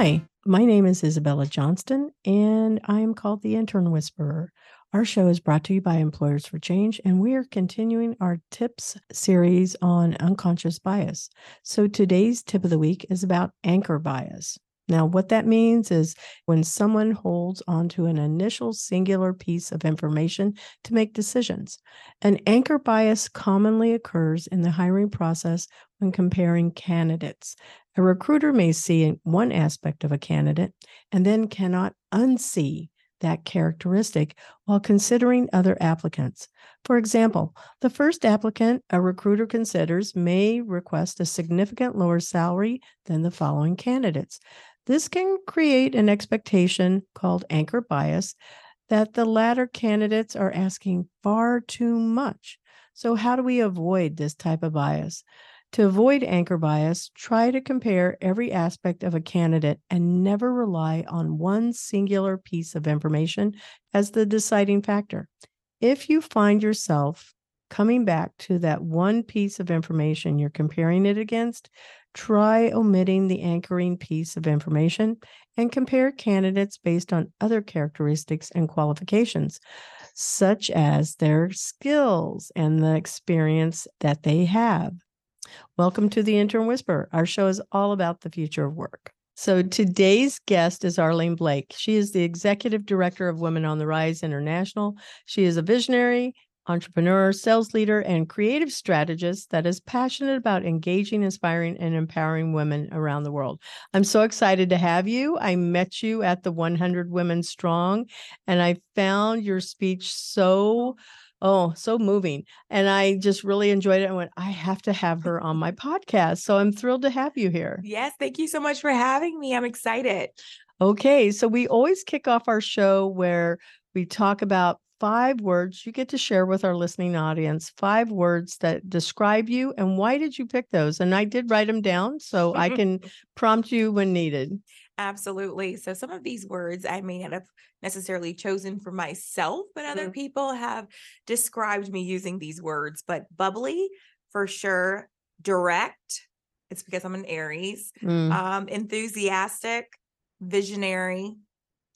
Hi, my name is Isabella Johnston, and I am called the Intern Whisperer. Our show is brought to you by Employers for Change, and we are continuing our tips series on unconscious bias. So today's tip of the week is about anchor bias. Now, what that means is when someone holds onto an initial singular piece of information to make decisions. An anchor bias commonly occurs in the hiring process when comparing candidates. A recruiter may see one aspect of a candidate and then cannot unsee that characteristic while considering other applicants. For example, the first applicant a recruiter considers may request a significant lower salary than the following candidates. This can create an expectation called anchor bias that the latter candidates are asking far too much. So, how do we avoid this type of bias? To avoid anchor bias, try to compare every aspect of a candidate and never rely on one singular piece of information as the deciding factor. If you find yourself coming back to that one piece of information you're comparing it against, try omitting the anchoring piece of information and compare candidates based on other characteristics and qualifications, such as their skills and the experience that they have. Welcome to the Intern Whisper. Our show is all about the future of work. So today's guest is Arlene Blake. She is the executive director of Women on the Rise International. She is a visionary, entrepreneur, sales leader, and creative strategist that is passionate about engaging, inspiring, and empowering women around the world. I'm so excited to have you. I met you at the 100 Women Strong, and I found your speech so Oh, so moving. And I just really enjoyed it. I went, I have to have her on my podcast. So I'm thrilled to have you here. Yes, thank you so much for having me. I'm excited. Okay. So we always kick off our show where we talk about five words you get to share with our listening audience, five words that describe you. And why did you pick those? And I did write them down so I can prompt you when needed. Absolutely. So some of these words I may not have necessarily chosen for myself, but other Mhm. people have described me using these words. But bubbly, for sure. Direct. It's because I'm an Aries. Mm, Um, enthusiastic, visionary,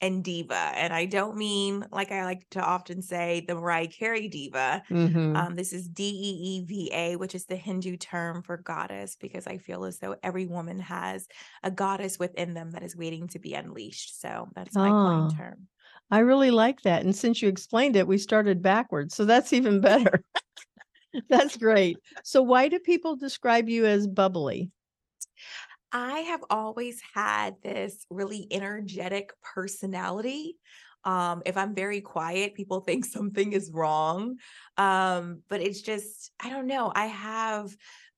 and diva. And I don't mean like I like to often say the Mariah Carey diva. mhm. Um, this is D E E V A, which is the Hindu term for goddess, because I feel as though every woman has a goddess within them that is waiting to be unleashed. So that's my Ah. coin term. I really like that. And since you explained it, we started backwards. So that's even better. that's great. So why do people describe you as bubbly? I have always had this really energetic personality. Um, if I'm very quiet, people think something is wrong. Um, but it's just, I don't know. I have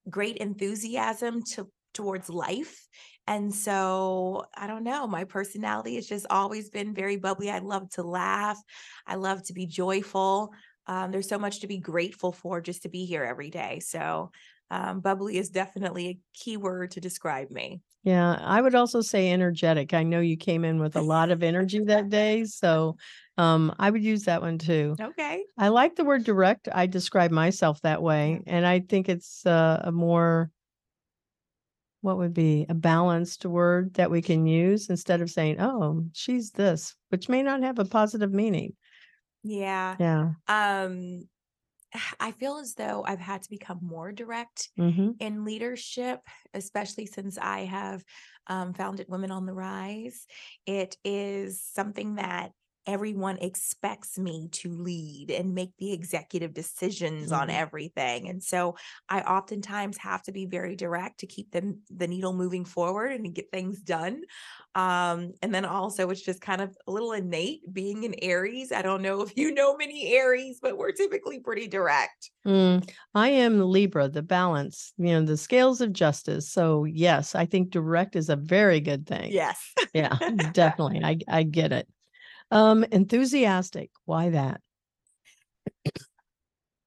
great enthusiasm to towards life. And so I don't know, my personality has just always been very bubbly. I love to laugh. I love to be joyful. Um, there's so much to be grateful for just to be here every day. So um, bubbly is definitely a key word to describe me. Yeah, I would also say energetic. I know you came in with a lot of energy that day. So um, I would use that one too. Okay. I like the word direct. I describe myself that way. And I think it's uh, a more, what would be a balanced word that we can use instead of saying, oh, she's this, which may not have a positive meaning. Yeah. Yeah. Um, I feel as though I've had to become more direct hmm in leadership, especially since I have um, founded Women on the Rise. It is something that everyone expects me to lead and make the executive decisions on Mhm. everything. And so I oftentimes have to be very direct to keep the, the needle moving forward and get things done. Um, and then also it's just kind of a little innate being an Aries. I don't know if you know many Aries, but we're typically pretty direct. Mm, I am Libra, the balance, you know, the scales of justice. So yes, I think direct is a very good thing. Yes. Yeah, definitely. I I get it. Um, enthusiastic. Why that?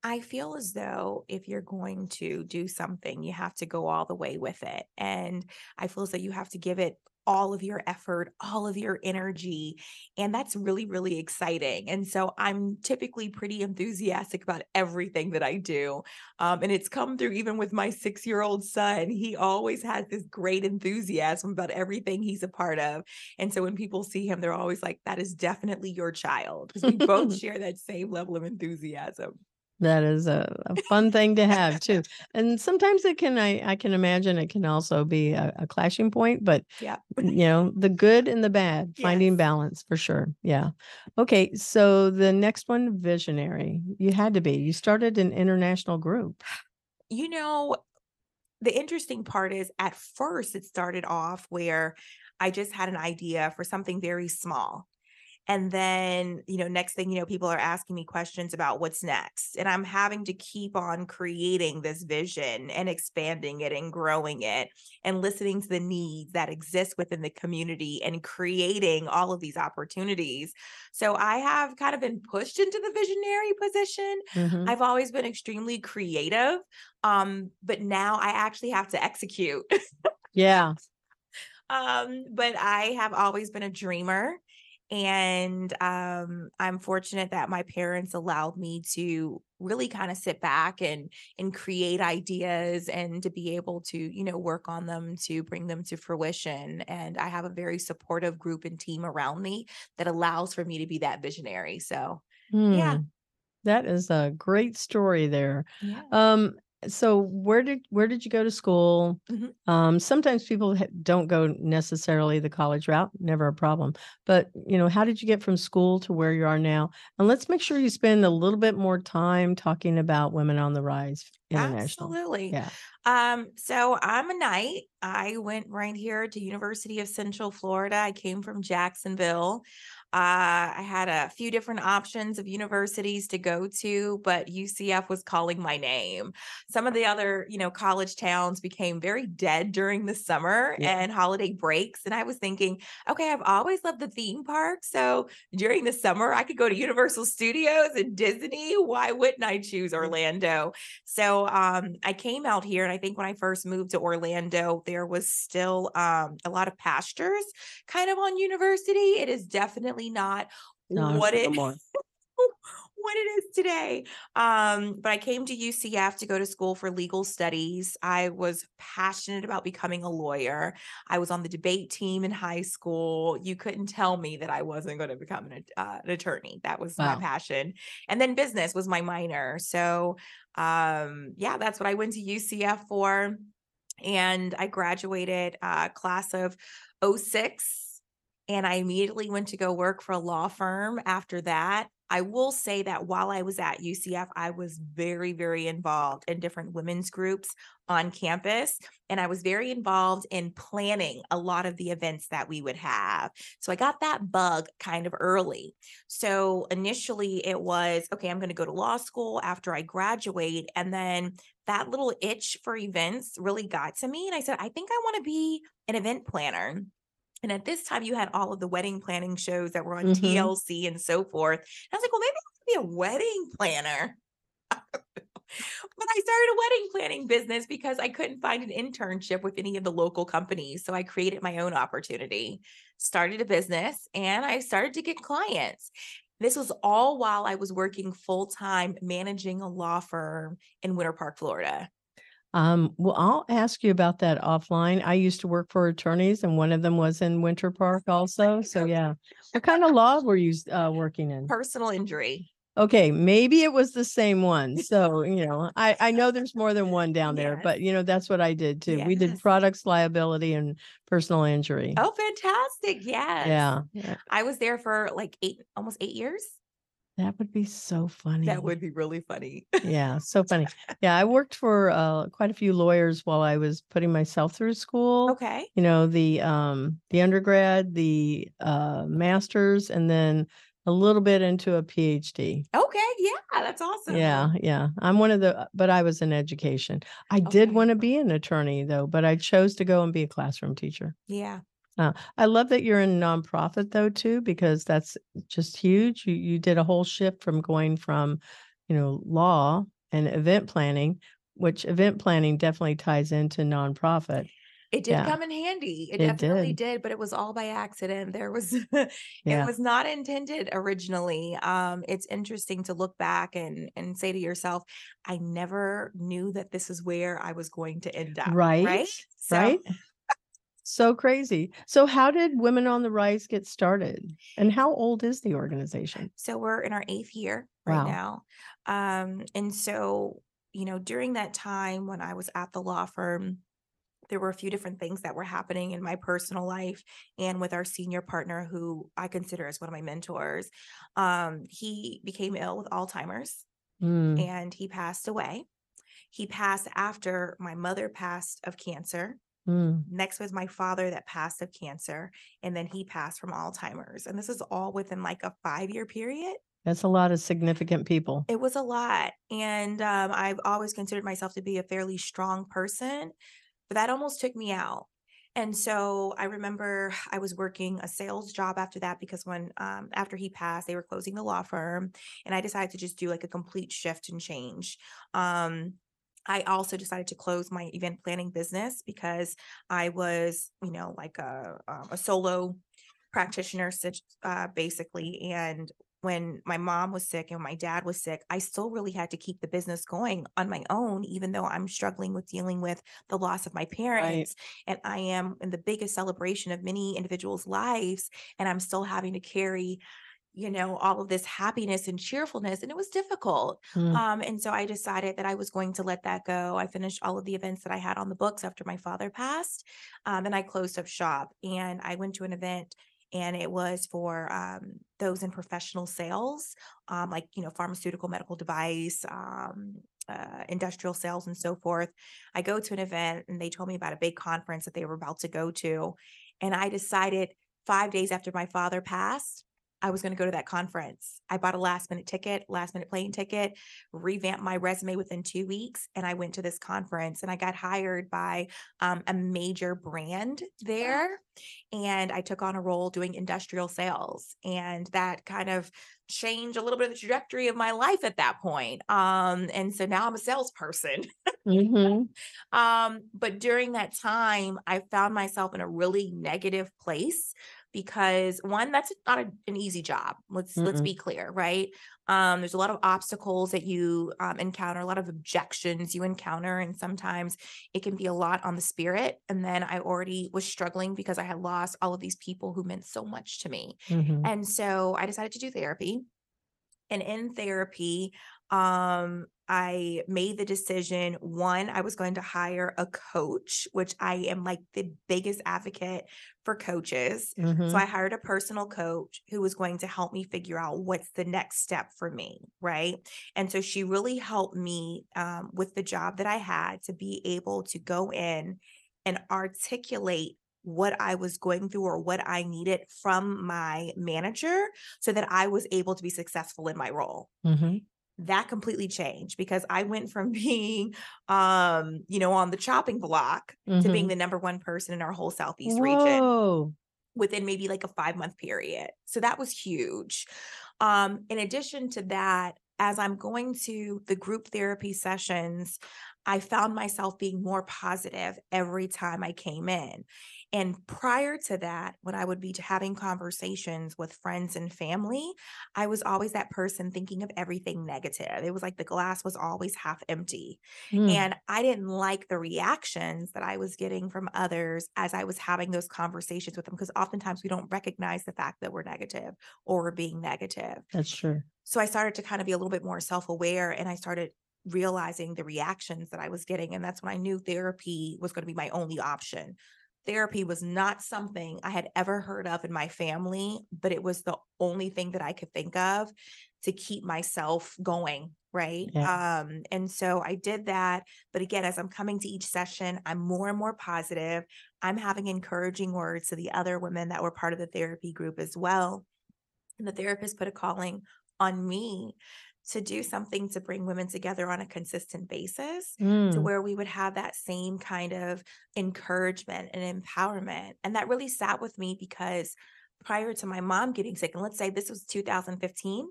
I feel as though if you're going to do something, you have to go all the way with it. And I feel as though you have to give it all of your effort, all of your energy. And that's really, really exciting. And so I'm typically pretty enthusiastic about everything that I do. Um, and it's come through even with my six year old son. He always has this great enthusiasm about everything he's a part of. And so when people see him, they're always like, that is definitely your child because we both share that same level of enthusiasm. That is a, a fun thing to have too. And sometimes it can, I, I can imagine it can also be a, a clashing point, but Yeah. you know, the good and the bad, finding balance for sure. Yeah. Okay. So the next one, visionary. You had to be. You started an international group. You know, the interesting part is at first it started off where I just had an idea for something very small. And then, you know, next thing you know, people are asking me questions about what's next. And I'm having to keep on creating this vision and expanding it and growing it and listening to the needs that exist within the community and creating all of these opportunities. So I have kind of been pushed into the visionary position. Mhm. I've always been extremely creative. Um, but now I actually have to execute. Yeah. Um, but I have always been a dreamer. And um, I'm fortunate that my parents allowed me to really kind of sit back and and create ideas and to be able to, you know, work on them to bring them to fruition. And I have a very supportive group and team around me that allows for me to be that visionary. So yeah. Hmm. That is a great story there. Yeah. Um, so where did where did you go to school? Mhm. Um, sometimes people ha- don't go necessarily the college route, never a problem. But you know, how did you get from school to where you are now? And let's make sure you spend a little bit more time talking about Women on the Rise International. Absolutely. Yeah. Um, so I'm a knight. I went right here to University of Central Florida. I came from Jacksonville. Uh, I had a few different options of universities to go to, but UCF was calling my name. Some of the other, you know, college towns became very dead during the summer Yeah. and holiday breaks. And I was thinking, okay, I've always loved the theme park. So during the summer, I could go to Universal Studios and Disney. Why wouldn't I choose Orlando? So um, I came out here, and I think when I first moved to Orlando, there was still um, a lot of pastures kind of on university. It is definitely not No, what it what it is today. Um, but I came to UCF to go to school for legal studies. I was passionate about becoming a lawyer. I was on the debate team in high school. You couldn't tell me that I wasn't going to become an, uh, an attorney. That was my passion. And then business was my minor. So, um, yeah, that's what I went to UCF for. And I graduated uh, class of 06 and I immediately went to go work for a law firm after that. I will say that while I was at UCF, I was very, very involved in different women's groups on campus. And I was very involved in planning a lot of the events that we would have. So I got that bug kind of early. So initially it was okay, I'm going to go to law school after I graduate. And then that little itch for events really got to me. And I said, I think I want to be an event planner. And at this time, you had all of the wedding planning shows that were on Mhm. TLC and so forth. And I was like, well, maybe I can be a wedding planner. but I started a wedding planning business because I couldn't find an internship with any of the local companies. So I created my own opportunity, started a business, and I started to get clients. This was all while I was working full time managing a law firm in Winter Park, Florida. Um, well, I'll ask you about that offline. I used to work for attorneys, and one of them was in Winter Park also. So yeah, what kind of law were you uh, working in? Personal injury. Okay, maybe it was the same one. So, you know, I I know there's more than one down there, Yes. but you know, that's what I did too. We did Yes. products liability and personal injury. Oh, fantastic. Yes. Yeah, yeah, I was there for like eight, almost eight years. That would be so funny. That would be really funny. Yeah, so funny. Yeah, I worked for uh, quite a few lawyers while I was putting myself through school. Okay. You know, the um the undergrad, the uh masters, and then a little bit into a PhD. Okay. Yeah. That's awesome. Yeah, yeah. I'm one of the, but I was in education. I did want to be an attorney though, but I chose to go and be a classroom teacher. Yeah. I love that you're in nonprofit though too, because that's just huge. You you did a whole shift from going from, you know, law and event planning, which event planning definitely ties into nonprofit. It did Yeah. come in handy. It It definitely did. did, but it was all by accident. There was it Yeah. was not intended originally. Um, it's interesting to look back and and say to yourself, I never knew that this is where I was going to end up. Right? Right? So Right? So crazy. So how did Women on the Rise get started? And how old is the organization? so we're in our eighth year right Wow. now. Um, and so, you know, during that time when I was at the law firm, there were a few different things that were happening in my personal life and with our senior partner who I consider as one of my mentors. Um, he became ill with Alzheimer's Mm, and he passed away. He passed after my mother passed of cancer. Mm. Next was my father that passed of cancer, and then he passed from Alzheimer's. And this is all within like a five year period. That's a lot of significant people. It was a lot. And um, I've always considered myself to be a fairly strong person, but that almost took me out. And so I remember I was working a sales job after that because when um, after he passed, they were closing the law firm, and I decided to just do like a complete shift and change. Um, I also decided to close my event planning business because I was, you know, like a um, a solo practitioner, uh, basically, and when my mom was sick and my dad was sick, I still really had to keep the business going on my own, even though I'm struggling with dealing with the loss of my Right. parents. And I am in the biggest celebration of many individuals' lives, and I'm still having to carry, you know, all of this happiness and cheerfulness. And it was difficult. Mm, Um, and so I decided that I was going to let that go. I finished all of the events that I had on the books after my father passed. Um, and I closed up shop and I went to an event and it was for um, those in professional sales, um, like, you know, pharmaceutical, medical device, um, uh, industrial sales, and so forth. I go to an event and they told me about a big conference that they were about to go to. And I decided five days after my father passed, I was going to go to that conference. I bought a last minute ticket, last minute plane ticket, revamped my resume within two weeks, and I went to this conference and I got hired by um, a major brand there. And I took on a role doing industrial sales. And that kind of changed a little bit of the trajectory of my life at that point. Um, and so now I'm a salesperson. mhm. Um, but during that time, I found myself in a really negative place because one, that's not a- an easy job. Let's let's be clear, right? Um, there's a lot of obstacles that you um, encounter, a lot of objections you encounter, and sometimes it can be a lot on the spirit. And then I already was struggling because I had lost all of these people who meant so much to me. Mhm. And so I decided to do therapy. And in therapy, um, I made the decision one, I was going to hire a coach, which I am like the biggest advocate for coaches. So Mhm. I hired a personal coach who was going to help me figure out what's the next step for me. Right. And so she really helped me um, with the job that I had to be able to go in and articulate what I was going through or what I needed from my manager so that I was able to be successful in my role Mhm. That completely changed because I went from being, um, you know, on the chopping block to being Mhm. the number one person in our whole Southeast region Whoa. within maybe like a five month period. So that was huge. Um, in addition to that, as I'm going to the group therapy sessions, I found myself being more positive every time I came in. And prior to that, when I would be having conversations with friends and family, I was always that person thinking of everything negative. It was like the glass was always half empty. Mm. And I didn't like the reactions that I was getting from others as I was having those conversations with them, because oftentimes we don't recognize the fact that we're negative or we're being negative. That's true. So I started to kind of be a little bit more self aware and I started realizing the reactions that I was getting. And that's when I knew therapy was going to be my only option. Therapy was not something I had ever heard of in my family, but it was the only thing that I could think of to keep myself going. Right. Yeah. Um, and so I did that. But again, as I'm coming to each session, I'm more and more positive. I'm having encouraging words to the other women that were part of the therapy group as well. And the therapist put a calling on me to do something to bring women together on a consistent basis to Mm. where we would have that same kind of encouragement and empowerment. And that really sat with me because prior to my mom getting sick, and let's say this was 2015,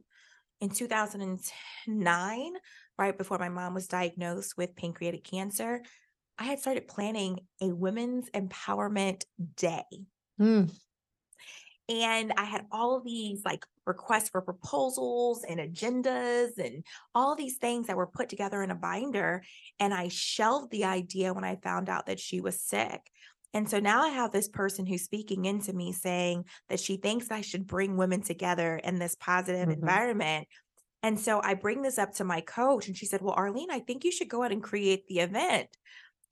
in 2009, right before my mom was diagnosed with pancreatic cancer, I had started planning a women's empowerment day. Mm, And I had all of these like requests for proposals and agendas and all these things that were put together in a binder. And I shelved the idea when I found out that she was sick. And so now I have this person who's speaking into me saying that she thinks I should bring women together in this positive Mhm. environment. And so I bring this up to my coach, and she said, Well, Arlene, I think you should go out and create the event.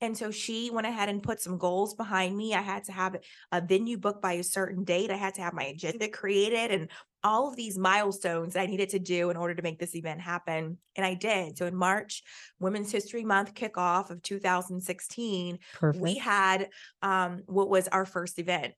And so she went ahead and put some goals behind me. I had to have a venue booked by a certain date. I had to have my agenda created and all of these milestones that I needed to do in order to make this event happen. And I did. So in March, Women's History Month kickoff of 2016, perfect. we had um, what was our first event.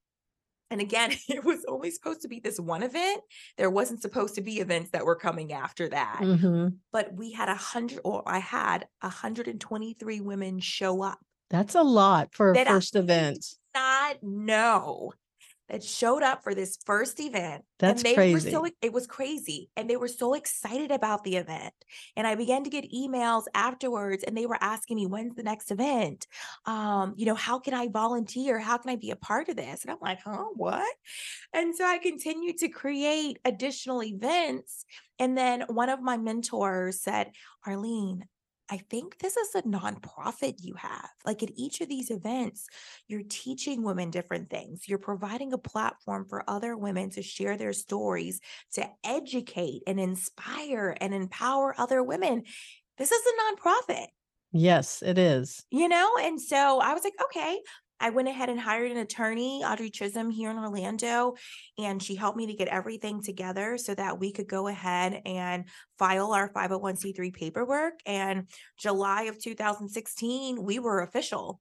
And again, it was only supposed to be this one event. There wasn't supposed to be events that were coming after that. Mhm. But we had a hundred, or I had 123 women show up That's a lot for a That I first event. not know that showed up for this first event. That's and they crazy. were so it was crazy. And they were so excited about the event. And I began to get emails afterwards and they were asking me, when's the next event? Um, you know, how can I volunteer? How can I be a part of this? And I'm like, huh, what? And so I continued to create additional events. And then one of my mentors said, Arlene, I think this is a nonprofit you have. Like at each of these events, you're teaching women different things. You're providing a platform for other women to share their stories, to educate and inspire and empower other women. This is a nonprofit, Yes, it is. you know? And so I was like, okay. I went ahead and hired an attorney, Audrey Chisholm, here in Orlando, and she helped me to get everything together so that we could go ahead and file our 501c3 paperwork. And July of 2016, we were official.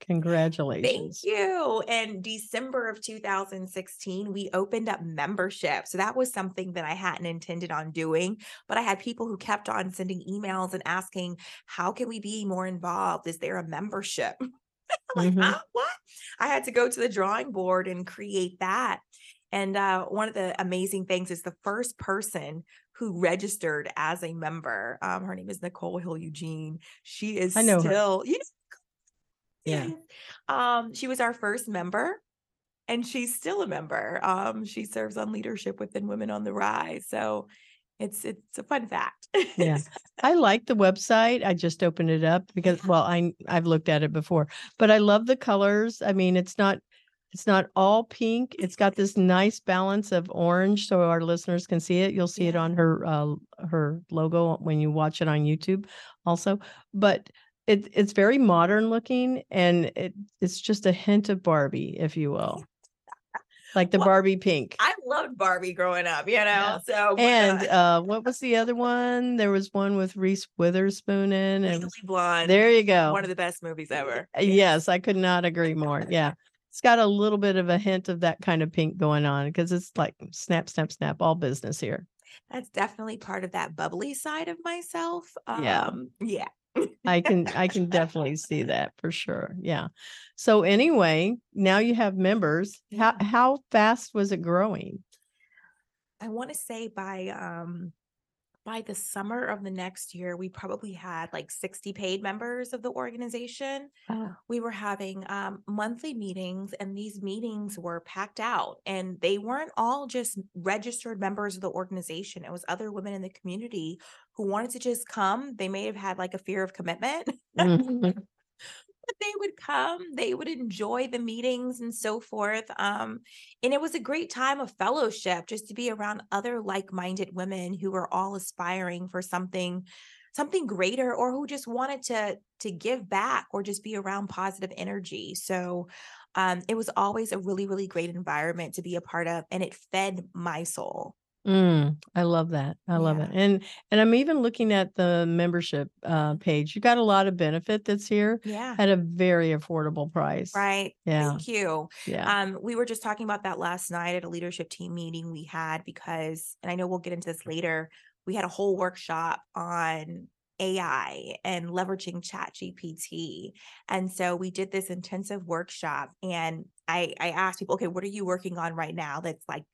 Congratulations. Thank you. And December of 2016, we opened up membership. So that was something that I hadn't intended on doing, but I had people who kept on sending emails and asking, how can we be more involved? Is there a membership? Like, Mhm. "Huh? what? I had to go to the drawing board and create that. And uh, one of the amazing things is the first person who registered as a member. Um, her name is Nicole Hill Eugene. She is I know her. still, you know, Yeah. Um, she was our first member and she's still a member. Um, she serves on leadership within Women on the Rise. So it's it's a fun fact. Yeah. I like the website. I just opened it up because well, I I've looked at it before, but I love the colors. I mean, it's not it's not all pink. It's got this nice balance of orange so our listeners can see it. You'll see it on her uh her logo when you watch it on YouTube also. But it it's very modern looking and it it's just a hint of Barbie, if you will. Like the Well, Barbie pink. I loved Barbie growing up, you know. Yeah. So And uh, what was the other one? There was one with Reese Witherspoon in it. Legally Blonde, There you go. one of the best movies ever. Yes, I could not agree more. Yeah. It's got a little bit of a hint of that kind of pink going on because it's like snap, snap, snap, all business here. That's definitely part of that bubbly side of myself. Yeah. Um, yeah. I can I can definitely see that for sure. Yeah. So anyway, now you have members. How how fast was it growing? I want to say by um by the summer of the next year, we probably had like 60 paid members of the organization. we were having um, monthly meetings and these meetings were packed out and they weren't all just registered members of the organization it was other women in the community who wanted to just come they may have had like a fear of commitment Mhm. They would come they would enjoy the meetings and so forth um, and it was a great time of fellowship just to be around other like-minded women who were all aspiring for something something greater or who just wanted to to give back or just be around positive energy. So um, it was always a really really great environment to be a part of and it fed my soul Mm, I love that. I love it. And and I'm even looking at the membership uh page. You got a lot of benefit that's here yeah at a very affordable price. right Yeah. thank you Yeah. Um, we were just talking about that last night at a leadership team meeting we had because, and I know we'll get into this later, we had a whole workshop on AI and leveraging Chat GPT. And so we did this intensive workshop and I, I asked people, okay, what are you working on right now that's like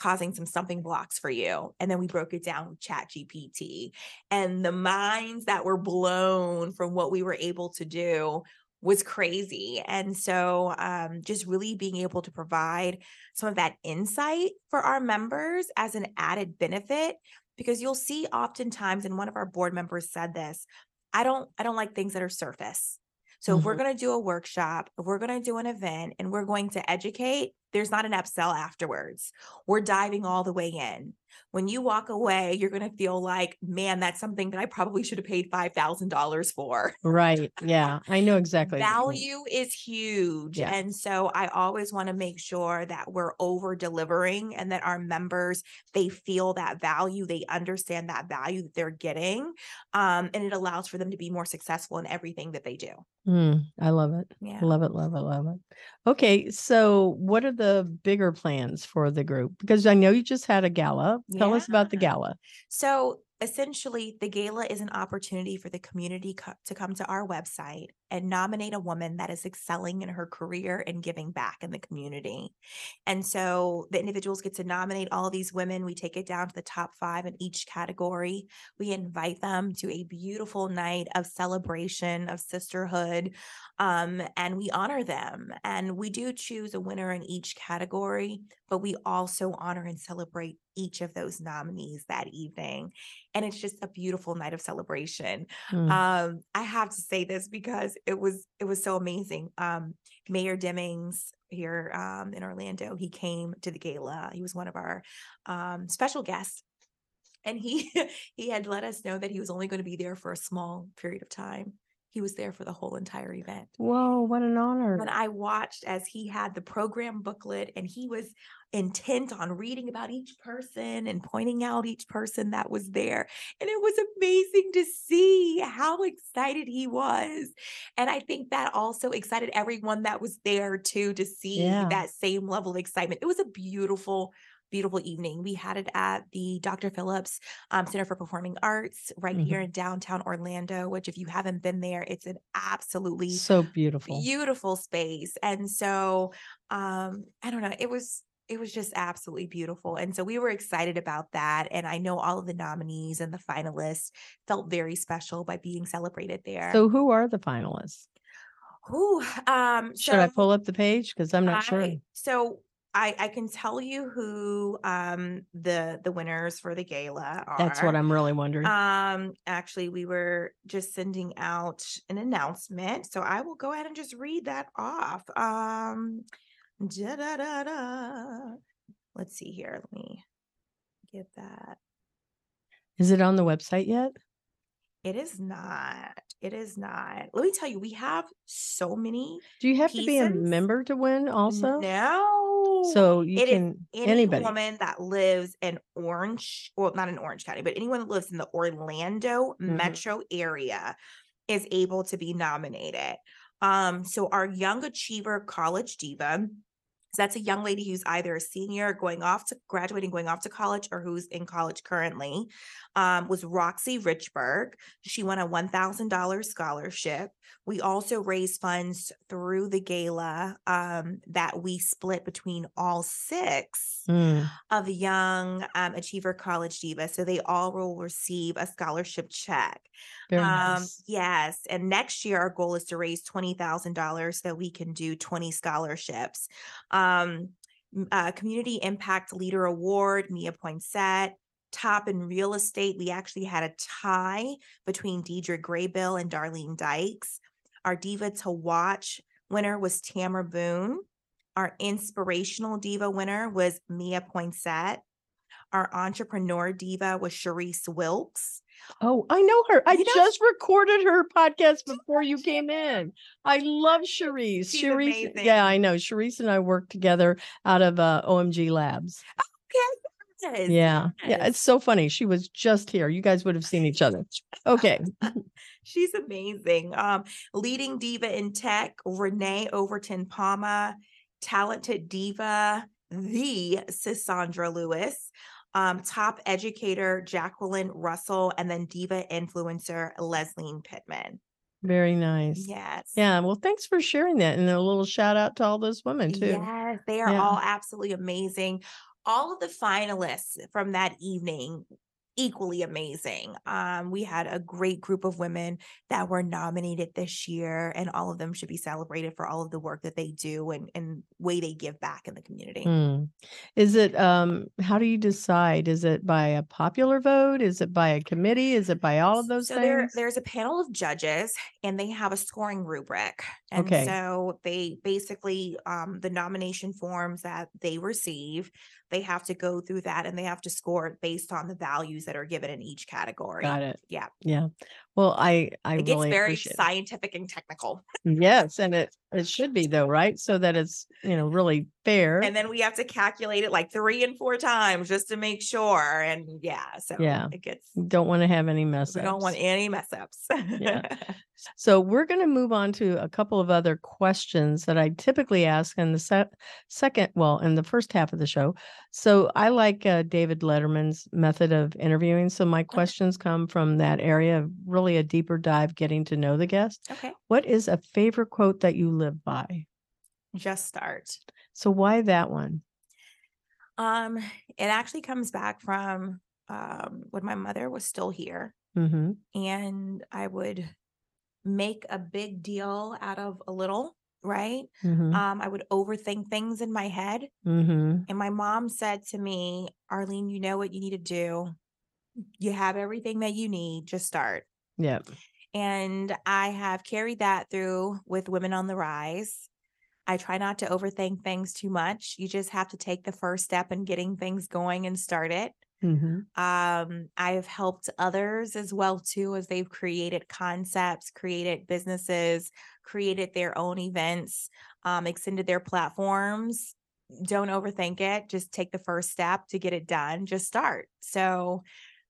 causing some stumbling blocks for you. And then we broke it down with Chat GPT. And the minds that were blown from what we were able to do was crazy. And so um, just really being able to provide some of that insight for our members as an added benefit, because you'll see oftentimes, and one of our board members said this, I don't, I don't like things that are surface. So if we're Mhm. going to do a workshop, if we're going to do an event and we're going to educate, there's not an upsell afterwards. We're diving all the way in. When you walk away, you're going to feel like, man, that's something that I probably should have paid $5,000 for. Right. Yeah. I know exactly. what you mean. Value is huge. Yeah. And so I always want to make sure that we're over delivering and that our members, they feel that value, they understand that value that they're getting. Um, and it allows for them to be more successful in everything that they do. Mm, I love it. Yeah. Love it. Love it. Love it. Okay. So, what are the bigger plans for the group? Because I know you just had a gala. Tell us about the gala. So essentially, the gala is an opportunity for the community co- to come to our website and nominate a woman that is excelling in her career and giving back in the community. And so the individuals get to nominate all these women. We take it down to the top five in each category. We invite them to a beautiful night of celebration, of sisterhood, um, and we honor them. And we do choose a winner in each category, but we also honor and celebrate each of those nominees that evening. And it's just a beautiful night of celebration. Mm, Um, I have to say this because it was it was so amazing. Um, Mayor Demings here um, in Orlando, he came to the gala. He was one of our um, special guests, and he he had let us know that he was only going to be there for a small period of time. He was there for the whole entire event. Whoa, what an honor. When I watched as he had the program booklet and he was intent on reading about each person and pointing out each person that was there. And it was amazing to see how excited he was. And I think that also excited everyone that was there too to see Yeah. that same level of excitement. It was a beautiful, beautiful evening. We had it at the Dr. Phillips um, Center for Performing Arts right Mhm. here in downtown Orlando, which, if you haven't been there, it's an absolutely So beautiful. beautiful space and so um i don't know it was it was just absolutely beautiful and so we were excited about that and i know all of the nominees and the finalists felt very special by being celebrated there So, who are the finalists? Who um Should I pull up the page? Because I'm not sure. So I, I can tell you who um the the winners for the gala are. That's what I'm really wondering. Um, actually, we were just sending out an announcement, so I will go ahead and just read that off. Um, da da da da. Let's see here. Let me get that. Is it on the website yet? It is not. It is not. Let me tell you, we have so many. Do you have to be a member to win also? No. So you It is can any anybody. woman that lives in Orange, well, not in Orange County, but anyone that lives in the Orlando Mhm. metro area is able to be nominated. Um, so our Young Achiever College Diva, that's a young lady who's either a senior going off to graduating, going off to college, or who's in college currently, um, was Roxy Richburg. She won a $1,000 scholarship. We also raised funds through the gala um, that we split between all six Mm, of the Young um, Achiever College Divas. So they all will receive a scholarship check. very Um, nice. yes. And next year, our goal is to raise $20,000 so that we can do 20 scholarships. Um, uh, Community Impact Leader Award, Mia Poinsett. Top in real estate, we actually had a tie between Deidre Graybill and Darlene Dykes. Our Diva to Watch winner was Tamara Boone. Our Inspirational Diva winner was Mia Poinsett. Our Entrepreneur Diva was Sharice Wilkes. Oh, I know her. I You know- just recorded her podcast before you came in. I love Cherise. She's Cherise, amazing. yeah, I know. Cherise and I work together out of uh, OMG Labs. Yes, Yeah, yeah. It's so funny. She was just here. You guys would have seen each other. Okay. She's amazing. Um, leading diva in tech, Renee Overton Palma, talented diva, the Sissandra Lewis, um, top educator, Jacqueline Russell, and then diva influencer, Leslie Pittman. Very nice. Yes. Yeah. Well, thanks for sharing that. And a little shout out to all those women, too. Yes, they are Yeah. all absolutely amazing. all of the finalists from that evening equally amazing. Um, we had a great group of women that were nominated this year, and all of them should be celebrated for all of the work that they do and, and way they give back in the community. Hmm. Is it, um, how do you decide? Is it by a popular vote? Is it by a committee? Is it by all of those So there, there's a panel of judges, and they have a scoring rubric. And Okay. so they basically, um, the nomination forms that they receive, they have to go through that and they have to score it based on the values that are given in each category. Got it. Yeah. Yeah. Well, I, I It gets really very appreciate it. scientific and technical. Yes, and it, it should be though, right? So that it's, you know, really fair. And then we have to calculate it like three and four times just to make sure. And yeah, so Yeah. it gets, Don't want to have any mess we don't want any mess ups. Yeah. So we're going to move on to a couple of other questions that I typically ask in the se- second, well, in the first half of the show. So I like uh, David Letterman's method of interviewing. So my questions come from that area of really a deeper dive, getting to know the guest. Okay. What is a favorite quote that you live by? Just start. So why that one? Um, it actually comes back from um when my mother was still here Mm-hmm. and I would make a big deal out of a little, right? Mm-hmm. Um, I would overthink things in my head. mm-hmm. And my mom said to me, Arlene, you know what you need to do. You have everything that you need, just start. Yep. And I have carried that through with Women on the Rise. I try not to overthink things too much. You just have to take the first step in getting things going and start it. Mm-hmm. Um, I've helped others as well too as they've created concepts, created businesses, created their own events, um, extended their platforms. Don't overthink it. Just take the first step to get it done. Just start. So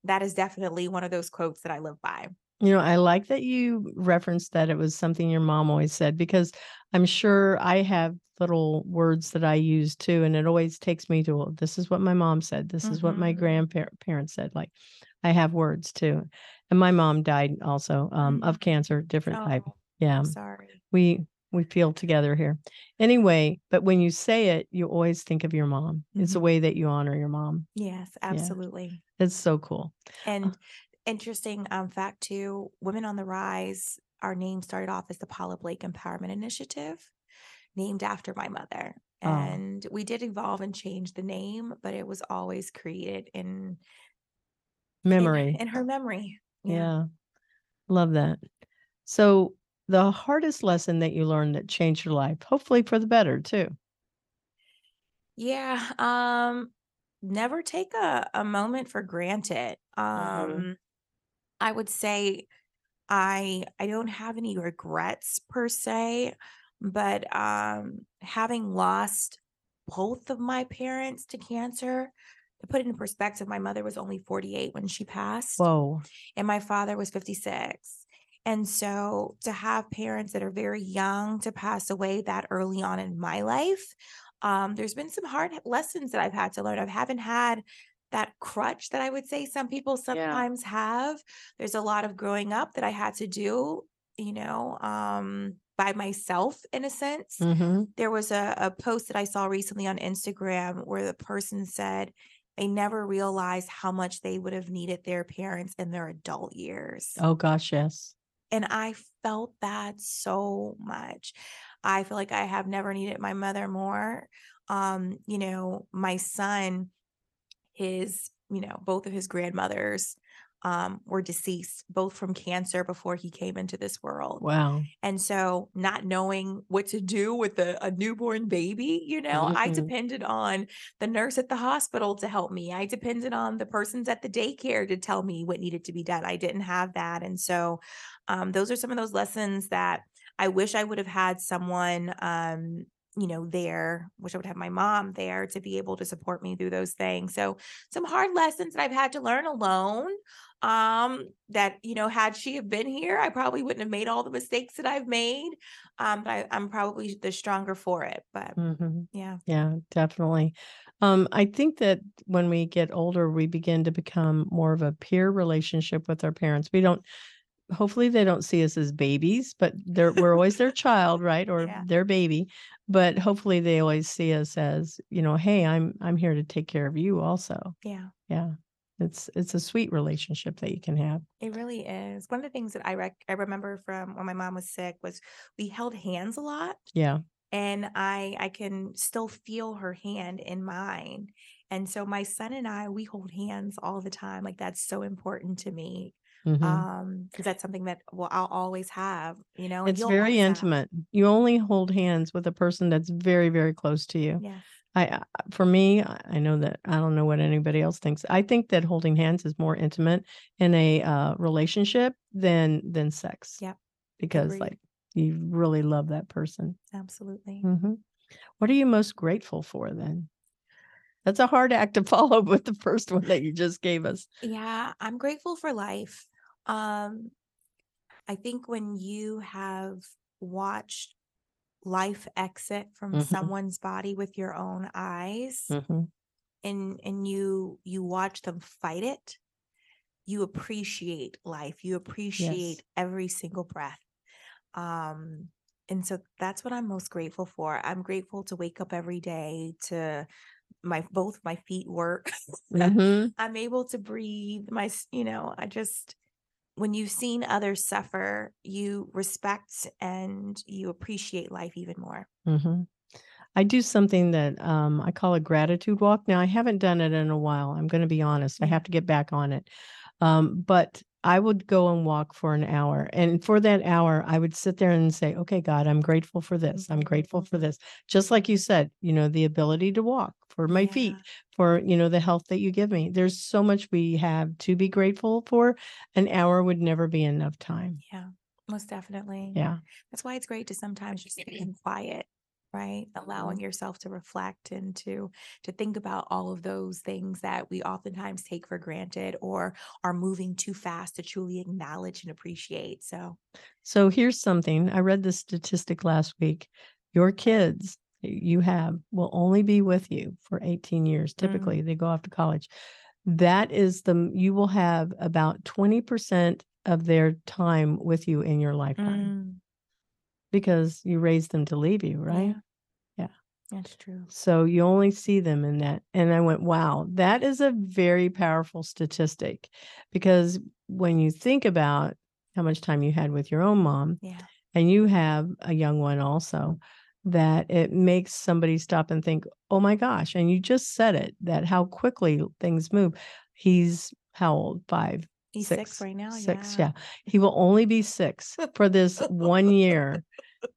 that is definitely one of those quotes that I live by. You know, I like that you referenced that it was something your mom always said because I'm sure I have little words that I use too. And it always takes me to, well, this is what my mom said. This is what my Mhm. grandparents said. Like I have words too. And my mom died also um, of Mm. cancer, different type. Oh, Yeah. I'm sorry. We, we feel together here. Anyway, but when you say it, you always think of your mom. It's a Mhm. way that you honor your mom. Yes, absolutely. It's so cool. And interesting um, fact too, Women on the Rise, our name started off as the Paula Blake Empowerment Initiative, named after my mother. Oh. And we did evolve and change the name, but it was always created in in- Memory. in, her memory. Yeah. Love that. So the hardest lesson that you learned that changed your life, hopefully for the better too. Yeah. Um, never take a, a moment for granted. Um, Mhm. I would say I I don't have any regrets per se, but um having lost both of my parents to cancer, to put it in perspective, my mother was only 48 when she passed Whoa. and my father was 56. And so to have parents that are very young to pass away that early on in my life, um, there's been some hard lessons that I've had to learn. I haven't had that crutch that I would say some people sometimes have. There's a lot of growing up that I had to do, you know, um, by myself in a sense hmm there was a, a post that I saw recently on Instagram where the person said they never realized how much they would have needed their parents in their adult years. Oh gosh, yes. And I felt that so much. I feel like I have never needed my mother more. Um, you know, my son, his, you know, both of his grandmothers um were deceased both from cancer before he came into this world. Wow. And so, not knowing what to do with a, a newborn baby, you know, I Mhm. depended on the nurse at the hospital to help me. I depended on the persons at the daycare to tell me what needed to be done. I didn't have that. And so, um, those are some of those lessons that I wish I would have had someone, um, you know, there, wish I would have my mom there to be able to support me through those things. So, some hard lessons that I've had to learn alone um that you know had she have been here i probably wouldn't have made all the mistakes that i've made um but I, i'm probably the stronger for it but hmm yeah Yeah, definitely. Um, I think that when we get older, we begin to become more of a peer relationship with our parents. We don't hopefully they don't see us as babies, but they're we're always their child, right? Or Yeah. their baby. But hopefully they always see us as, you know, hey, I'm I'm here to take care of you also. Yeah. Yeah. It's it's a sweet relationship that you can have. It really is. One of the things that I rec- I remember from when my mom was sick was we held hands a lot Yeah. and I I can still feel her hand in mine. And so my son and I we hold hands all the time. Like that's so important to me. Mhm. Um because that's something that well I'll always have, you know, It's very always have. intimate. You only hold hands with a person that's very, very close to you. yeah I, I for me, I know that I don't know what anybody else thinks. I think that holding hands is more intimate in a uh, relationship than than sex. Yep. Because Agreed. like you really love that person. Absolutely. hmm What are you most grateful for then? That's a hard act to follow up with the first one that you just gave us. Yeah, I'm grateful for life. Um, I think when you have watched life exit from Mhm. someone's body with your own eyes hmm and and you you watch them fight it, you appreciate life. You appreciate every single breath. Um, and so that's what I'm most grateful for. I'm grateful to wake up every day to my both my feet work. hmm I'm able to breathe. My, you know, I just, when you've seen others suffer, you respect and you appreciate life even more. hmm I do something that um, I call a gratitude walk. Now, I haven't done it in a while. I'm going to be honest. I have to get back on it. Um, but I would go and walk for an hour. And for that hour, I would sit there and say, okay, God, I'm grateful for this. I'm grateful mm-hmm. for this. Just like you said, you know, the ability to walk, for my feet, for, you know, the health that you give me. There's so much we have to be grateful for. An hour would never be enough time. Yeah, most definitely. Yeah. That's why it's great to sometimes just be in quiet, right? Allowing yourself to reflect and to to think about all of those things that we oftentimes take for granted or are moving too fast to truly acknowledge and appreciate. So So here's something. I read this statistic last week. Your kids you have will only be with you for 18 years. Typically, they go off to college. That is the you will have about 20% of their time with you in your lifetime mm, because you raised them to leave you, right? yeah, Yeah. that's true. So you only see them in that. And I went, wow, that is a very powerful statistic because when you think about how much time you had with your own mom, Yeah. and you have a young one also, that it makes somebody stop and think, oh my gosh. And you just said it that how quickly things move. He's how old? Five, He's six, right now. Six, yeah. yeah. He will only be six for this one year.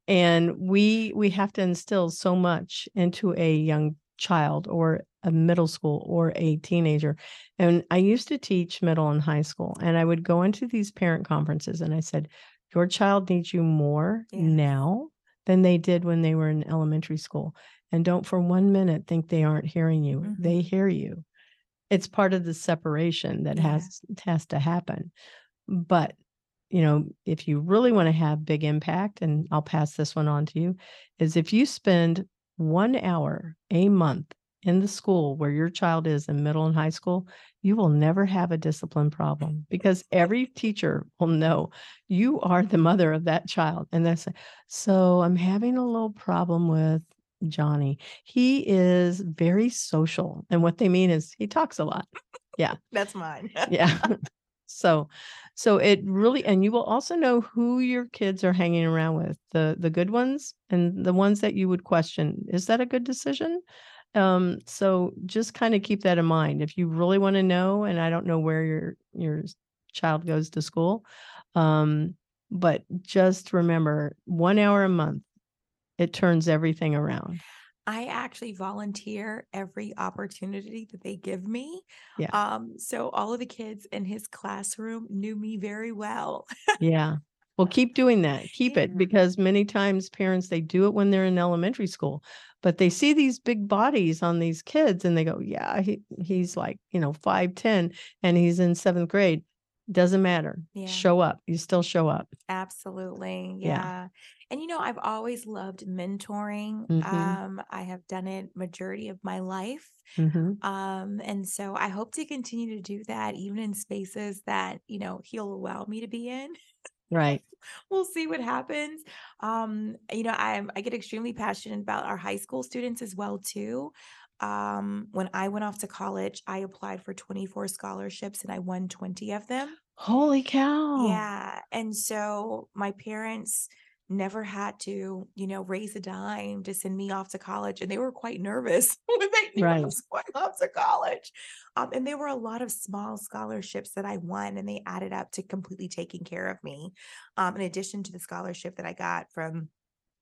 And we we have to instill so much into a young child or a middle school or a teenager. And I used to teach middle and high school, and I would go into these parent conferences and I said, Your child needs you more Yes. now than they did when they were in elementary school. And don't for one minute think they aren't hearing you. Mhm. They hear you. It's part of the separation that Yeah. has has to happen. But you know, if you really want to have big impact, and I'll pass this one on to you, is if you spend one hour a month in the school where your child is in middle and high school, you will never have a discipline problem because every teacher will know you are the mother of that child. And that's so I'm having a little problem with Johnny. He is very social. And what they mean is he talks a lot. Yeah. That's mine. Yeah. so so it really and you will also know who your kids are hanging around with, the the good ones and the ones that you would question, is that a good decision? Um so just kind of keep that in mind. If you really want to know and I don't know where your your child goes to school, um but just remember 1 hour a month it turns everything around. I actually volunteer every opportunity that they give me. Yeah. Um, so all of the kids in his classroom knew me very well. Yeah. Well, keep doing that. Keep it because many times parents they do it when they're in elementary school, but they see these big bodies on these kids and they go, "Yeah, he he's like, you know, 5'10 and he's in 7th grade." doesn't matter. Yeah. Show up. You still show up. Absolutely. Yeah. Yeah. And you know, I've always loved mentoring. Mhm. Um, I have done it majority of my life. Mhm. Um, and so I hope to continue to do that even in spaces that, you know, he'll allow me to be in. Right. We'll see what happens. Um, you know, I'm I get extremely passionate about our high school students as well too. Um, when I went off to college, I applied for 24 scholarships and I won 20 of them. Holy cow. Yeah. And so my parents never had to, you know, raise a dime to send me off to college. And they were quite nervous when they knew I Right. was going off to college. Um, and there were a lot of small scholarships that I won, and they added up to completely taking care of me. Um, in addition to the scholarship that I got from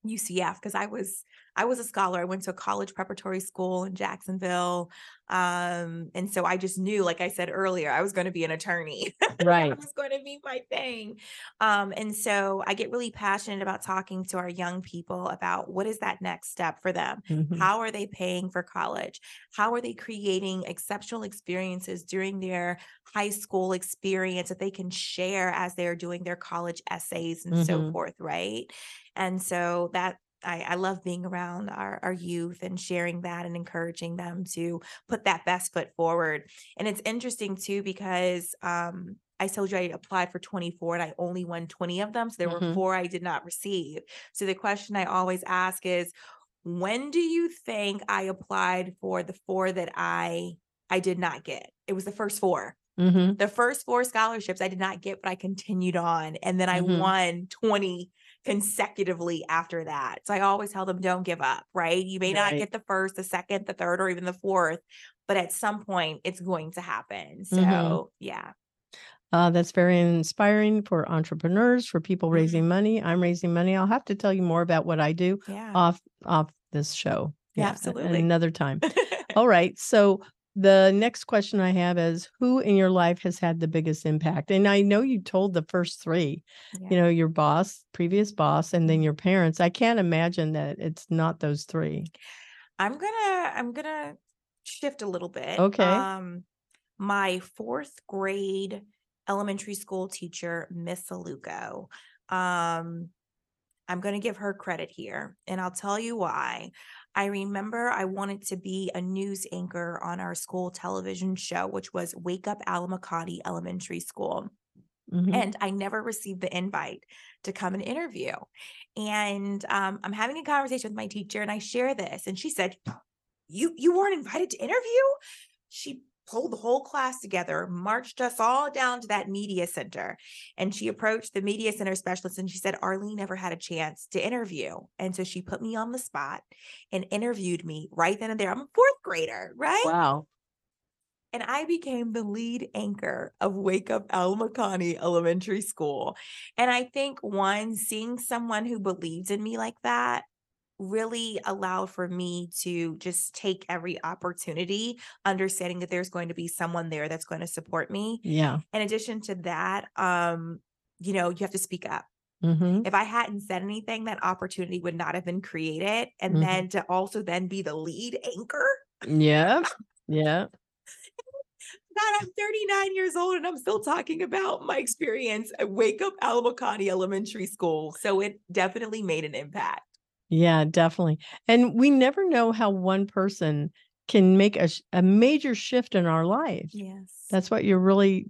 UCF because I was I was a scholar. I went to a college preparatory school in Jacksonville. Um, and so I just knew, like I said earlier, I was going to be an attorney. that Right. was going to be my thing. Um, and so I get really passionate about talking to our young people about what is that next step for them? Mhm. How are they paying for college? How are they creating exceptional experiences during their high school experience that they can share as they're doing their college essays and so Mhm. forth, right? And so that I, I love being around our, our youth and sharing that and encouraging them to put that best foot forward. And it's interesting too because um, I told you I applied for 24 and I only won 20 of them. So there were Mhm. four I did not receive. So the question I always ask is, when do you think I applied for the four that I I did not get? It was the first four. Mhm. The first four scholarships I did not get, but I continued on. And then I Mhm. won 20 consecutively after that. So I always tell them, don't give up, right? You may not get the first, the second, the third, or even the fourth, but at some point it's going to happen. So Mhm. yeah. Uh, that's very inspiring for entrepreneurs, for people raising Mhm. money. I'm raising money. I'll have to tell you more about what I do Yeah. off off this show. Yeah, Yeah, absolutely. another time. All right. So the next question I have is who in your life has had the biggest impact? And I know you told the first three, you know, your boss, previous boss, and then Mhm. your parents. I can't imagine that it's not those three. I'm gonna I'm gonna shift a little bit. Okay. Um my fourth grade elementary school teacher, Miss Aluko. Um I'm going to give her credit here, and I'll tell you why. I remember I wanted to be a news anchor on our school television show, which was Wake Up Alimacani Elementary School. Mhm. And I never received the invite to come and interview. And um, I'm having a conversation with my teacher, and I share this, and she said, "You you weren't invited to interview?" She pulled the whole class together, marched us all down to that media center, and she approached the media center specialist, and she said, "Arlene never had a chance to interview," and so she put me on the spot and interviewed me right then and there. I'm a fourth grader, right? Wow. and I became the lead anchor of Wake Up Alimacani Elementary School. And I think one, seeing someone who believes in me like that really allowed for me to just take every opportunity, understanding that there's going to be someone there that's going to support me. Yeah. In addition to that, um, you know, you have to speak up. hmm If I hadn't said anything, that opportunity would not have been created. And Mhm. then to also then be the lead anchor Yeah. Yeah. God, I'm 39 years old and I'm still talking about my experience at Wake Up Alimacani Elementary School. So it definitely made an impact. Yeah, definitely. And we never know how one person can make a, a major shift in our life. Yes. That's what you're really,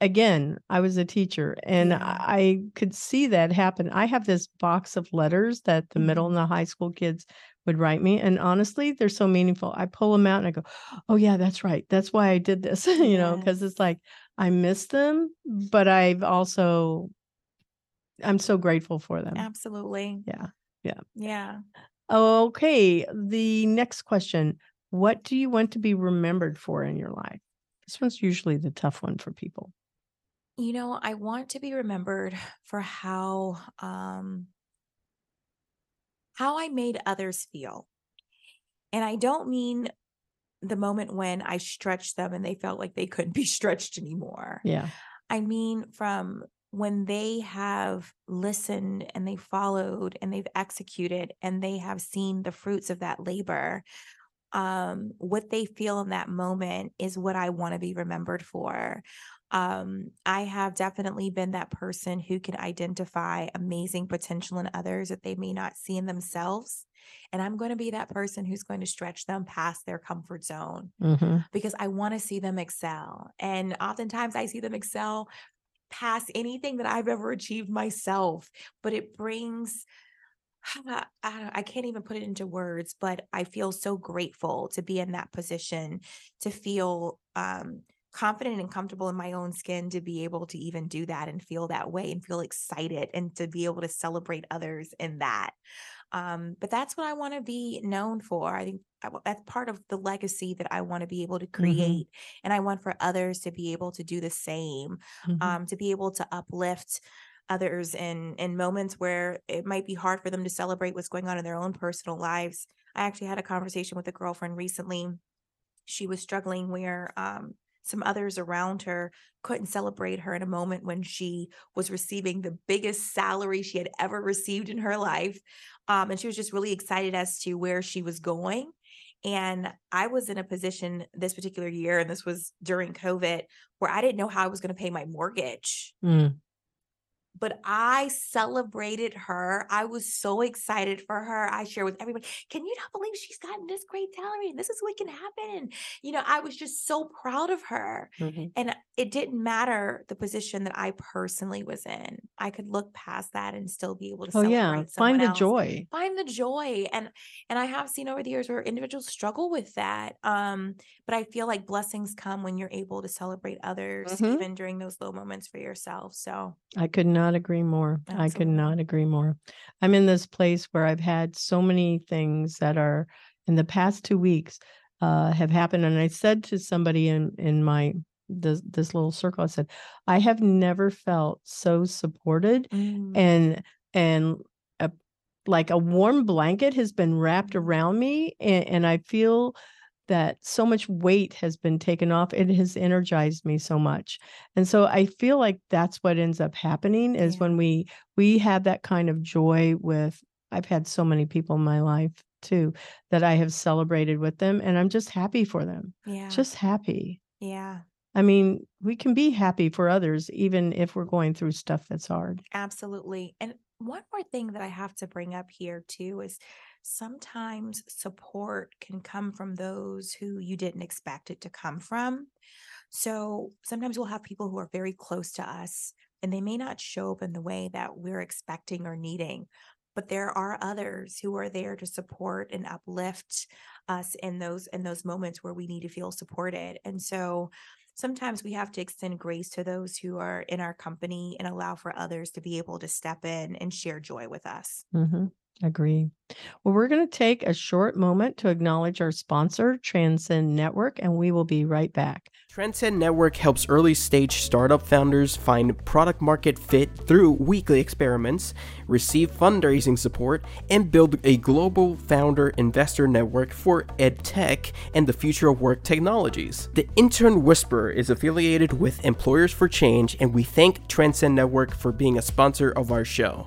again, I was a teacher and Yeah. I could see that happen. I have this box of letters that the middle Mhm. and the high school kids would write me. And honestly, they're so meaningful. I pull them out and I go, oh, yeah, that's right. That's why I did this, you know, because it's like I miss them, but I've also, I'm so grateful for them. Absolutely. Yeah. Yeah. Yeah. Okay. The next question What do you want to be remembered for in your life? This one's usually the tough one for people. You know, I want to be remembered for how um how I made others feel. And I don't mean the moment when I stretched them and they felt like they couldn't be stretched anymore. Yeah. I mean, from when they have listened and they followed and they've executed and they have seen the fruits of that labor. um, what they feel in that moment is what I want to be remembered for. Um, I have definitely been that person who can identify amazing potential in others that they may not see in themselves. And I'm going to be that person who's going to stretch them past their comfort zone hmm because I want to see them excel. And oftentimes I see them excel past anything that I've ever achieved myself, but it brings I I can't even put it into words, but I feel so grateful to be in that position, to feel um, confident and comfortable in my own skin, to be able to even do that and feel that way and feel excited and to be able to celebrate others in that. Um, but that's what I want to be known for. I think I that's part of the legacy that I want to be able to hmm create. And I want for others to be able to do the same, hmm um, to be able to uplift others in in moments where it might be hard for them to celebrate what's going on in their own personal lives. I actually had a conversation with a girlfriend recently she was struggling where um, some others around her couldn't celebrate her in a moment when she was receiving the biggest salary she had ever received in her life. Um, and she was just really excited as to where she was going. And I was in a position this particular year, and this was during COVID, where I didn't know how I was going to pay my mortgage mm but I celebrated her. I was so excited for her. I share with everybody, can you not believe she's gotten this great salary and this is what can happen? And, you know, I was just so proud of her. hmm And it didn't matter the position that I personally was in. I could look past that and still be able to Oh yeah, find the else joy. find the joy and and i have seen over the years where individuals struggle with that um but i feel like blessings come when you're able to celebrate others hmm even during those low moments for yourself so I could not agree more. I could not agree more. I'm in this place where I've had so many things that are in the past two weeks uh, have happened, and I said to somebody in in my this this little circle, I said, I have never felt so supported Mm, and and a, like a warm blanket has been wrapped around me, and, and I feel that so much weight has been taken off. It has energized me so much. And so I feel like that's what ends up happening is yeah when we we have that kind of joy with I've had so many people in my life too that I have celebrated with them and I'm just happy for them. yeah Just happy. yeah I mean, we can be happy for others even if we're going through stuff that's hard. Absolutely. And one more thing that I have to bring up here too is sometimes support can come from those who you didn't expect it to come from. So sometimes we'll have people who are very close to us and they may not show up in the way that we're expecting or needing. But there are others who are there to support and uplift us in those in those moments where we need to feel supported. And so sometimes we have to extend grace to those who are in our company and allow for others to be able to step in and share joy with us. Mhm. Agree. Well, we're going to take a short moment to acknowledge our sponsor, Transcend Network, and we will be right back. Transcend Network helps early stage startup founders find product market fit through weekly experiments, receive fundraising support, and build a global founder investor network for edtech and the future of work technologies. The Intern Whisperer is affiliated with Employers for Change, and we thank Transcend Network for being a sponsor of our show.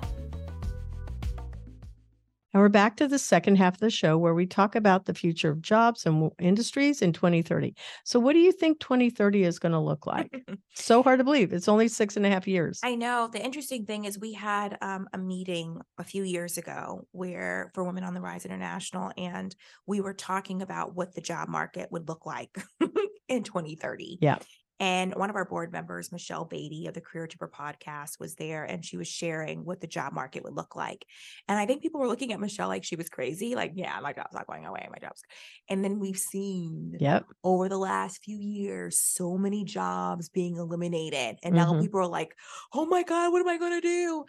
And we're back to the second half of the show where we talk about the future of jobs and industries in 2030. So, what do you think 2030 is going to look like? so hard to believe. It's only six and a half years. I know. The interesting thing is we had um, a meeting a few years ago where for Women on the Rise International, and we were talking about what the job market would look like in 2030. Yeah. And one of our board members, Michelle Beatty of the Career Tipper podcast, was there and she was sharing what the job market would look like. And I think people were looking at Michelle like she was crazy, like, yeah, my job's not going away, my job's. And then we've seen Yep. over the last few years so many jobs being eliminated. And now Mhm. people are like, oh my God, what am I going to do?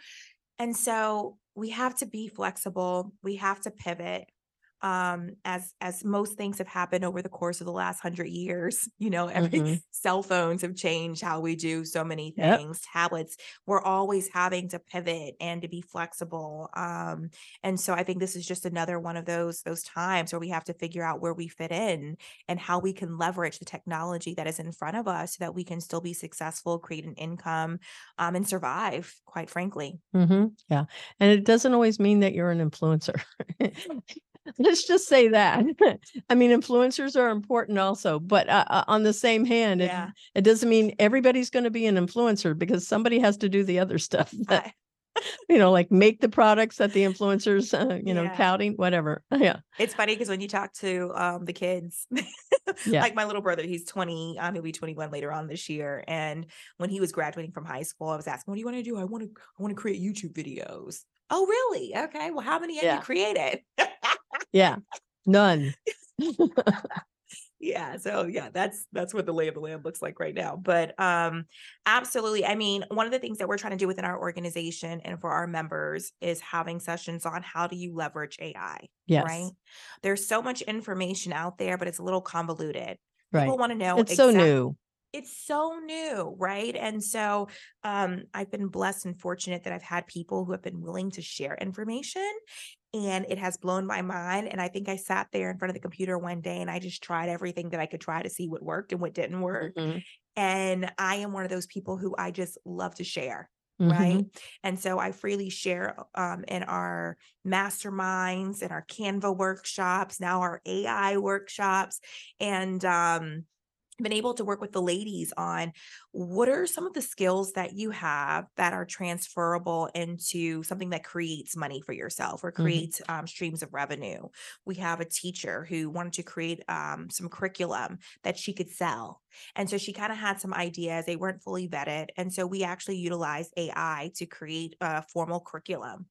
And so we have to be flexible. We have to pivot. Um, as as most things have happened over the course of the last hundred years, you know, every Mhm. cell phones have changed how we do so many Yep. things. Tablets, we're always having to pivot and to be flexible. Um, and so I think this is just another one of those those times where we have to figure out where we fit in and how we can leverage the technology that is in front of us so that we can still be successful, create an income, um, and survive, quite frankly. Mm-hmm. Yeah. And it doesn't always mean that you're an influencer. let's just say that. I mean, influencers are important also, but uh, uh, on the same hand, it, Yeah. it doesn't mean everybody's going to be an influencer because somebody has to do the other stuff. that- you know, like make the products that the influencers, uh, you know, Yeah. touting, whatever. Yeah. It's funny because when you talk to um the kids, Yeah. like my little brother, he's 20, um, he'll be 21 later on this year. And when he was graduating from high school, I was asking, What do you want to do? I want to I want to create YouTube videos. Oh, really? Okay. Well, how many have Yeah. you created? Yeah. None. yeah so yeah that's that's what the lay of the land looks like right now but um absolutely i mean one of the things that we're trying to do within our organization and for our members is having sessions on how do you leverage ai Yes. right there's so much information out there but it's a little convoluted Right. people want to know It's so new. it's so new right and so um i've been blessed and fortunate that i've had people who have been willing to share information and it has blown my mind and i think i sat there in front of the computer one day and i just tried everything that i could try to see what worked and what didn't work Mhm. and i am one of those people who i just love to share Mhm. right and so i freely share um, in our masterminds and our canva workshops now our ai workshops and um been able to work with the ladies on what are some of the skills that you have that are transferable into something that creates money for yourself or Mhm. creates um, streams of revenue. We have a teacher who wanted to create um, some curriculum that she could sell. And so she kind of had some ideas. They weren't fully vetted. And so we actually utilized AI to create a formal curriculum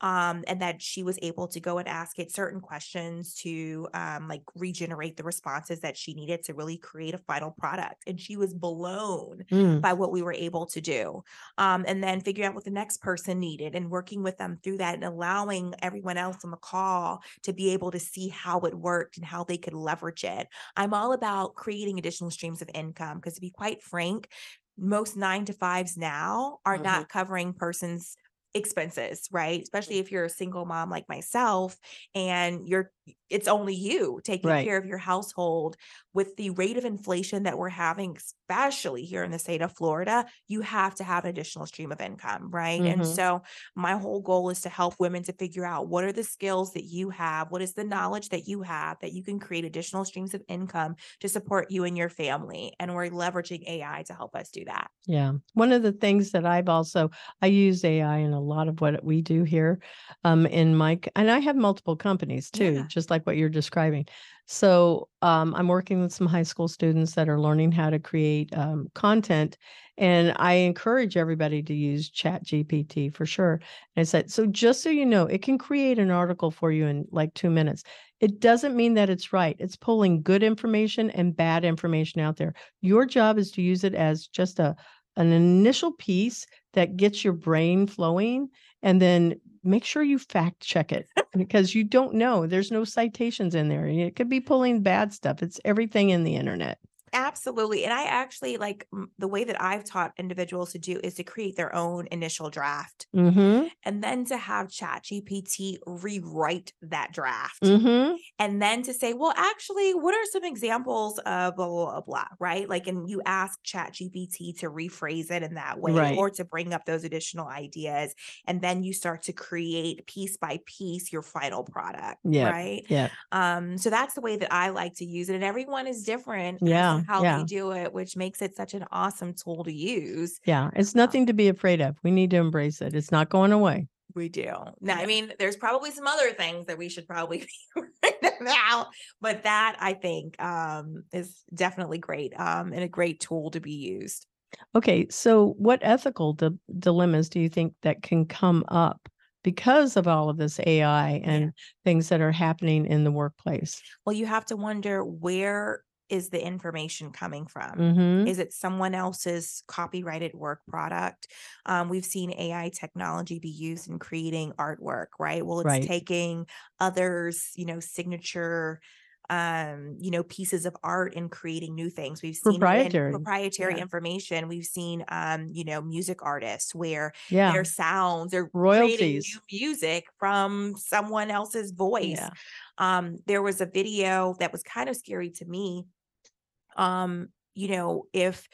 um, and that she was able to go and ask it certain questions to um, like regenerate the responses that she needed to really create a final product. And she was blown Mm. by what we were able to do. Um, and then figuring out what the next person needed and working with them through that and allowing everyone else on the call to be able to see how it worked and how they could leverage it. I'm all about creating additional streams of income because to be quite frank, most nine to fives now are Mhm. not covering persons expenses right? Especially if you're a single mom like myself and you're it's only you taking Right. care of your household with the rate of inflation that we're having especially here in the state of Florida you have to have an additional stream of income right and Mhm. so my whole goal is to help women to figure out what are the skills that you have what is the knowledge that you have that you can create additional streams of income to support you and your family and we're leveraging AI to help us do that Yeah. One of the things that I've also I use AI in a lot of what we do here um in my and I have multiple companies too, Yeah. just like what you're describing. So um I'm working with some high school students that are learning how to create um content and I encourage everybody to use Chat GPT for sure. And I said, so just so you know, it can create an article for you in like 2 minutes. It doesn't mean that it's right. It's pulling good information and bad information out there. Your job is to use it as just a an initial piece that gets your brain flowing and then make sure you fact check it because you don't know there's no citations in there it could be pulling bad stuff it's everything in the internet Absolutely. And I actually like the way that I've taught individuals to do is to create their own initial draft mm-hmm and then to have ChatGPT rewrite that draft. mm-hmm And then to say, well, actually, what are some examples of blah, blah, blah, blah, right? Like, and you ask ChatGPT to rephrase it in that way Right. or to bring up those additional ideas. And then you start to create piece by piece your final product, Yeah. right? yeah Um, so that's the way that I like to use it. And everyone is different to Yeah, how yeah. they do it, which makes it such an awesome tool to use. yeah it's nothing to be afraid of we need to embrace it it's not going away We do. Now, I mean, there's probably some other things that we should probably be about, but that I think um, is definitely great um, and a great tool to be used. okay so what ethical di- dilemmas do you think that can come up because of all of this ai and things that are happening in the workplace Well, you have to wonder where is the information coming from? mm-hmm Is it someone else's copyrighted work product? Um, we've seen AI technology be used in creating artwork, right? Well, it's Right. taking others, you know, signature, um, you know, pieces of art and creating new things. We've seen it in Proprietary. proprietary Yeah. information. We've seen, um, you know, music artists where yeah their sounds are Royalties. new music from someone else's voice yeah um there was a video that was kind of scary to me um you know if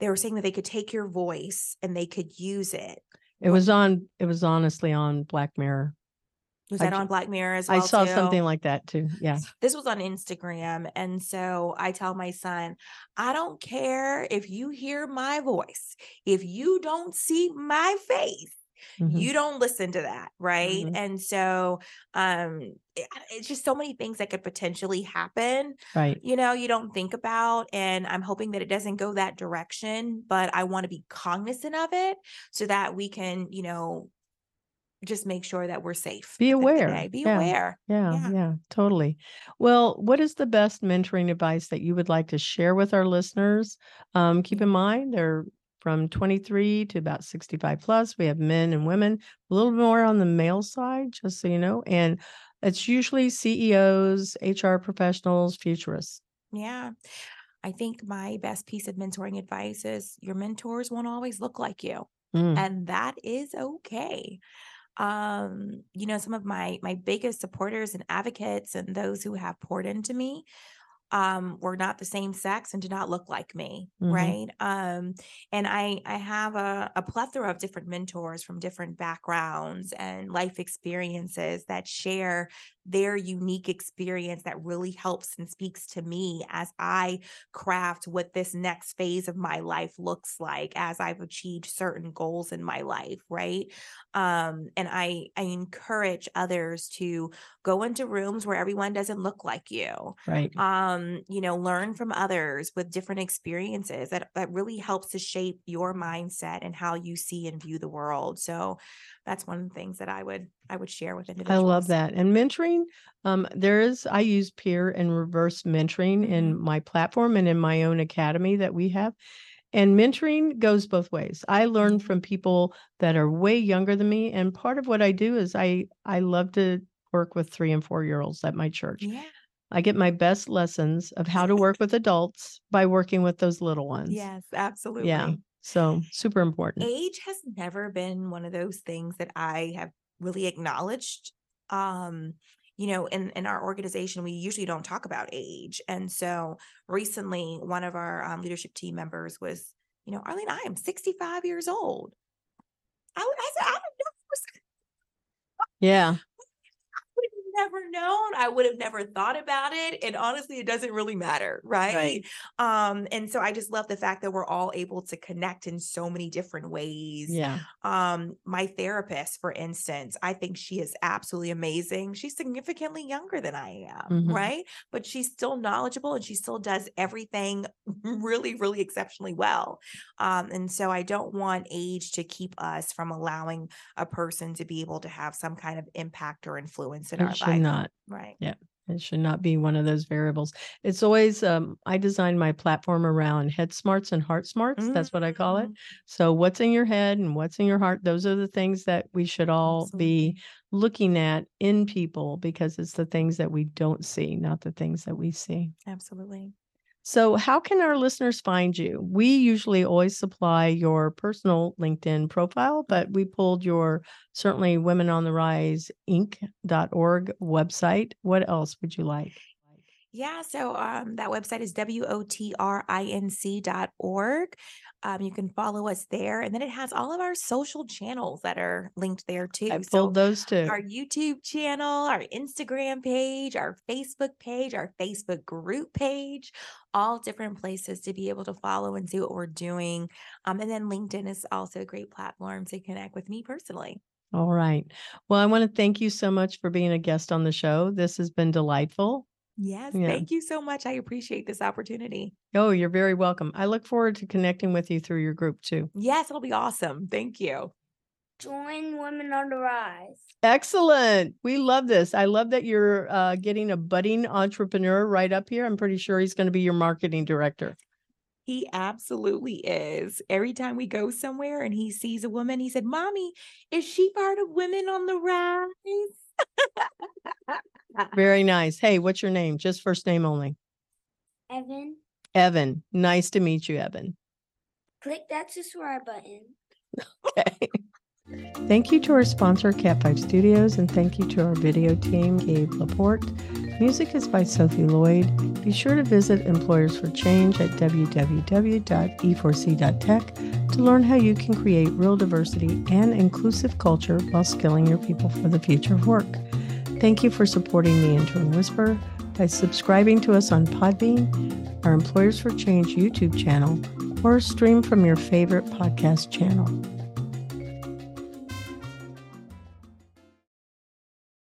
they were saying that they could take your voice and they could use it It was on. It was honestly on Black Mirror. Was that ju- on Black Mirror as well I saw too? something like that too. Yeah. this was on Instagram. And so I tell my son, I don't care if you hear my voice, if you don't see my face, Mhm. you don't listen to that. Right. Mhm. And so um it- it's just so many things that could potentially happen Right. you know you don't think about and i'm hoping that it doesn't go that direction but i want to be cognizant of it so that we can you know just make sure that we're safe Be at the end of the aware. be Yeah. aware Yeah, Yeah. yeah, totally. Well, what is the best mentoring advice that you would like to share with our listeners? Um, keep in mind they're from 23 to about 65 plus. We have men and women, a little more on the male side, just so you know. And it's usually CEOs, HR professionals, futurists. Yeah. I think my best piece of mentoring advice is your mentors won't always look like you, Mm, and that is okay. Um, you know, some of my my biggest supporters and advocates and those who have poured into me um were not the same sex and did not look like me Mhm. right um and i i have a, a plethora of different mentors from different backgrounds and life experiences that share their unique experience that really helps and speaks to me as i craft what this next phase of my life looks like as i've achieved certain goals in my life right um and i i encourage others to go into rooms where everyone doesn't look like you right. um you know learn from others with different experiences that that really helps to shape your mindset and how you see and view the world so that's one of the things that i would i would share with individuals. I love that. And mentoring, um, there is, I use peer and reverse mentoring in my platform and in my own academy that we have. And mentoring goes both ways. I learn Mhm. from people that are way younger than me. And part of what I do is I I love to work with three and four year olds at my church. yeah I get my best lessons of how to work with adults by working with those little ones. yes absolutely Yeah. So super important. age has never been one of those things that I have really acknowledged. Um, you know, in in our organization, we usually don't talk about age, and so recently, one of our um, leadership team members was, you know, Arlene, I am sixty five years old. I, I said, I don't know. Yeah. Never known. I would have never thought about it. And honestly, it doesn't really matter. Right? Right. Um, and so I just love the fact that we're all able to connect in so many different ways. Yeah. Um, my therapist, for instance, I think she is absolutely amazing. She's significantly younger than I am, Mhm. right? But she's still knowledgeable and she still does everything really, really exceptionally well. Um, and so I don't want age to keep us from allowing a person to be able to have some kind of impact or influence in our should life. not. Right. Yeah. It should not be one of those variables. It's always um I designed my platform around head smarts and heart smarts. That's what I call it. Mm, So what's in your head and what's in your heart, those are the things that we should all be looking at in people because it's the things that we don't see, not the things that we see. Absolutely. So, how can our listeners find you? We usually always supply your personal LinkedIn profile, but we pulled your certainly Women on the Rise Inc.org website. What else would you like? Yeah, so um, that website is W-O-T-R-I-N-C dot org. Um, you can follow us there. And then it has all of our social channels that are linked there too. I So those too. our YouTube channel, our Instagram page, our Facebook page, our Facebook group page, all different places to be able to follow and see what we're doing. Um, and then LinkedIn is also a great platform to connect with me personally. All right. Well, I want to thank you so much for being a guest on the show. This has been delightful. Yes, Yeah. thank you so much. I appreciate this opportunity. Oh, you're very welcome. I look forward to connecting with you through your group too. Yes, it'll be awesome. Thank you. Join Women on the Rise. Excellent. We love this. I love that you're uh, getting a budding entrepreneur right up here. I'm pretty sure he's going to be your marketing director. He absolutely is. Every time we go somewhere and he sees a woman, he said, Mommy, is she part of Women on the Rise? Very nice. Hey, what's your name? Just first name only. Evan, Evan. Nice to meet you, Evan. click that subscribe button. Okay. Thank you to our sponsor, Cat 5 Studios, and thank you to our video team, Gabe Laporte. Music is by Sophie Lloyd. Be sure to visit Employers for Change at www.e4c.tech to learn how you can create real diversity and inclusive culture while skilling your people for the future of work. Thank you for supporting the Intern Whisper by subscribing to us on Podbean, our Employers for Change YouTube channel, or stream from your favorite podcast channel.